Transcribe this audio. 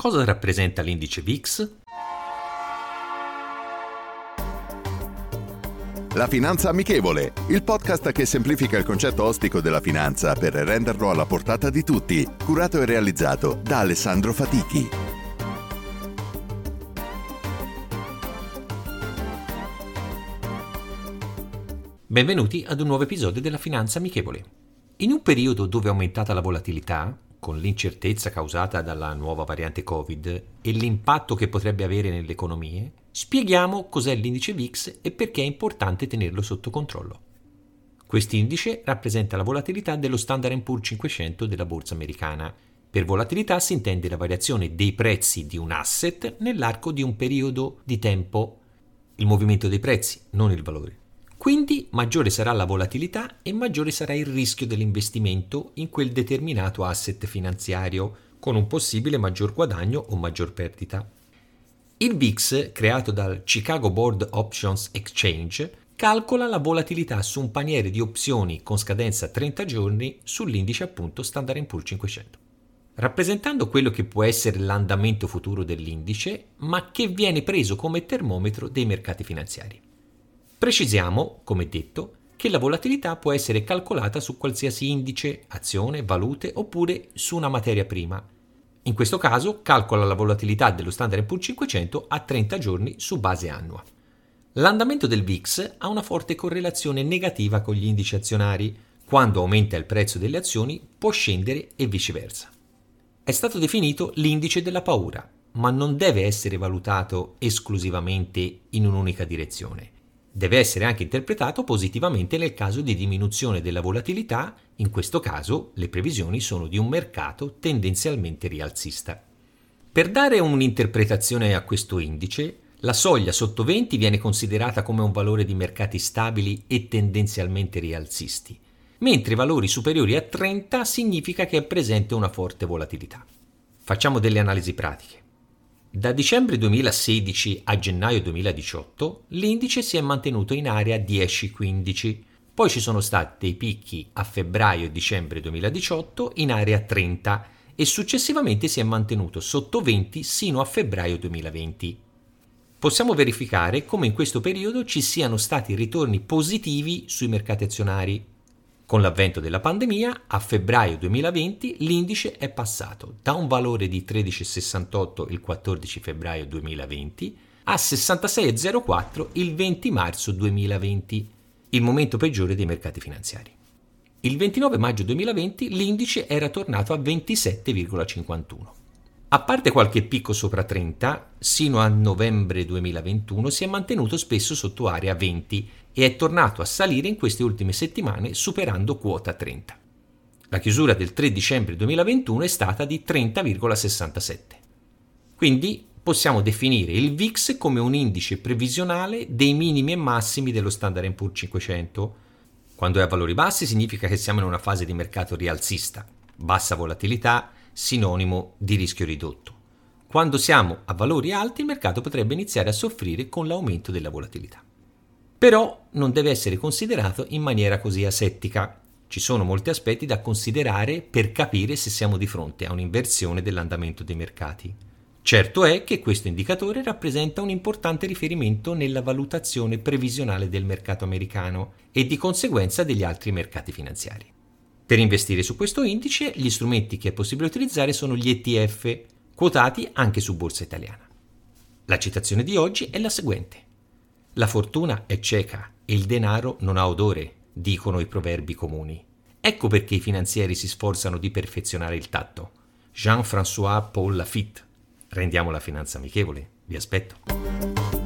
Cosa rappresenta l'indice VIX? La Finanza Amichevole, il podcast che semplifica il concetto ostico della finanza per renderlo alla portata di tutti, curato e realizzato da Alessandro Fatichi. Benvenuti ad un nuovo episodio della Finanza Amichevole. In un periodo dove è aumentata la volatilità, con l'incertezza causata dalla nuova variante Covid e l'impatto che potrebbe avere nelle economie, spieghiamo cos'è l'indice VIX e perché è importante tenerlo sotto controllo. Quest'indice rappresenta la volatilità dello Standard Poor's 500 della borsa americana. Per volatilità si intende la variazione dei prezzi di un asset nell'arco di un periodo di tempo. Il movimento dei prezzi, non il valore. Quindi maggiore sarà la volatilità e maggiore sarà il rischio dell'investimento in quel determinato asset finanziario, con un possibile maggior guadagno o maggior perdita. Il VIX, creato dal Chicago Board Options Exchange, calcola la volatilità su un paniere di opzioni con scadenza 30 giorni sull'indice appunto Standard Poor's 500 rappresentando quello che può essere l'andamento futuro dell'indice, ma che viene preso come termometro dei mercati finanziari. Precisiamo, come detto, che la volatilità può essere calcolata su qualsiasi indice, azione, valute oppure su una materia prima. In questo caso calcola la volatilità dello Standard Poor's 500 a 30 giorni su base annua. L'andamento del VIX ha una forte correlazione negativa con gli indici azionari. Quando aumenta il prezzo delle azioni può scendere e viceversa. È stato definito l'indice della paura, ma non deve essere valutato esclusivamente in un'unica direzione deve essere anche interpretato positivamente nel caso di diminuzione della volatilità, in questo caso le previsioni sono di un mercato tendenzialmente rialzista. Per dare un'interpretazione a questo indice, la soglia sotto 20 viene considerata come un valore di mercati stabili e tendenzialmente rialzisti, mentre valori superiori a 30 significa che è presente una forte volatilità. Facciamo delle analisi pratiche. Da dicembre 2016 a gennaio 2018 l'indice si è mantenuto in area 10-15, poi ci sono stati dei picchi a febbraio e dicembre 2018 in area 30 e successivamente si è mantenuto sotto 20 sino a febbraio 2020. Possiamo verificare come in questo periodo ci siano stati ritorni positivi sui mercati azionari, con l'avvento della pandemia, a febbraio 2020 l'indice è passato da un valore di 13,68 il 14 febbraio 2020 a 66,04 il 20 marzo 2020, il momento peggiore dei mercati finanziari. Il 29 maggio 2020 l'indice era tornato a 27,51. A parte qualche picco sopra 30, sino a novembre 2021 si è mantenuto spesso sotto area 20 e è tornato a salire in queste ultime settimane superando quota 30. La chiusura del 3 dicembre 2021 è stata di 30,67. Quindi possiamo definire il VIX come un indice previsionale dei minimi e massimi dello Standard Poor's 500. Quando è a valori bassi significa che siamo in una fase di mercato rialzista, bassa volatilità, sinonimo di rischio ridotto. Quando siamo a valori alti il mercato potrebbe iniziare a soffrire con l'aumento della volatilità. Però non deve essere considerato in maniera così asettica. Ci sono molti aspetti da considerare per capire se siamo di fronte a un'inversione dell'andamento dei mercati. Certo è che questo indicatore rappresenta un importante riferimento nella valutazione previsionale del mercato americano e di conseguenza degli altri mercati finanziari. Per investire su questo indice, gli strumenti che è possibile utilizzare sono gli ETF, quotati anche su borsa italiana. La citazione di oggi è la seguente. La fortuna è cieca e il denaro non ha odore, dicono i proverbi comuni. Ecco perché i finanzieri si sforzano di perfezionare il tatto. Jean-François Paul Lafitte. Rendiamo la finanza amichevole. Vi aspetto.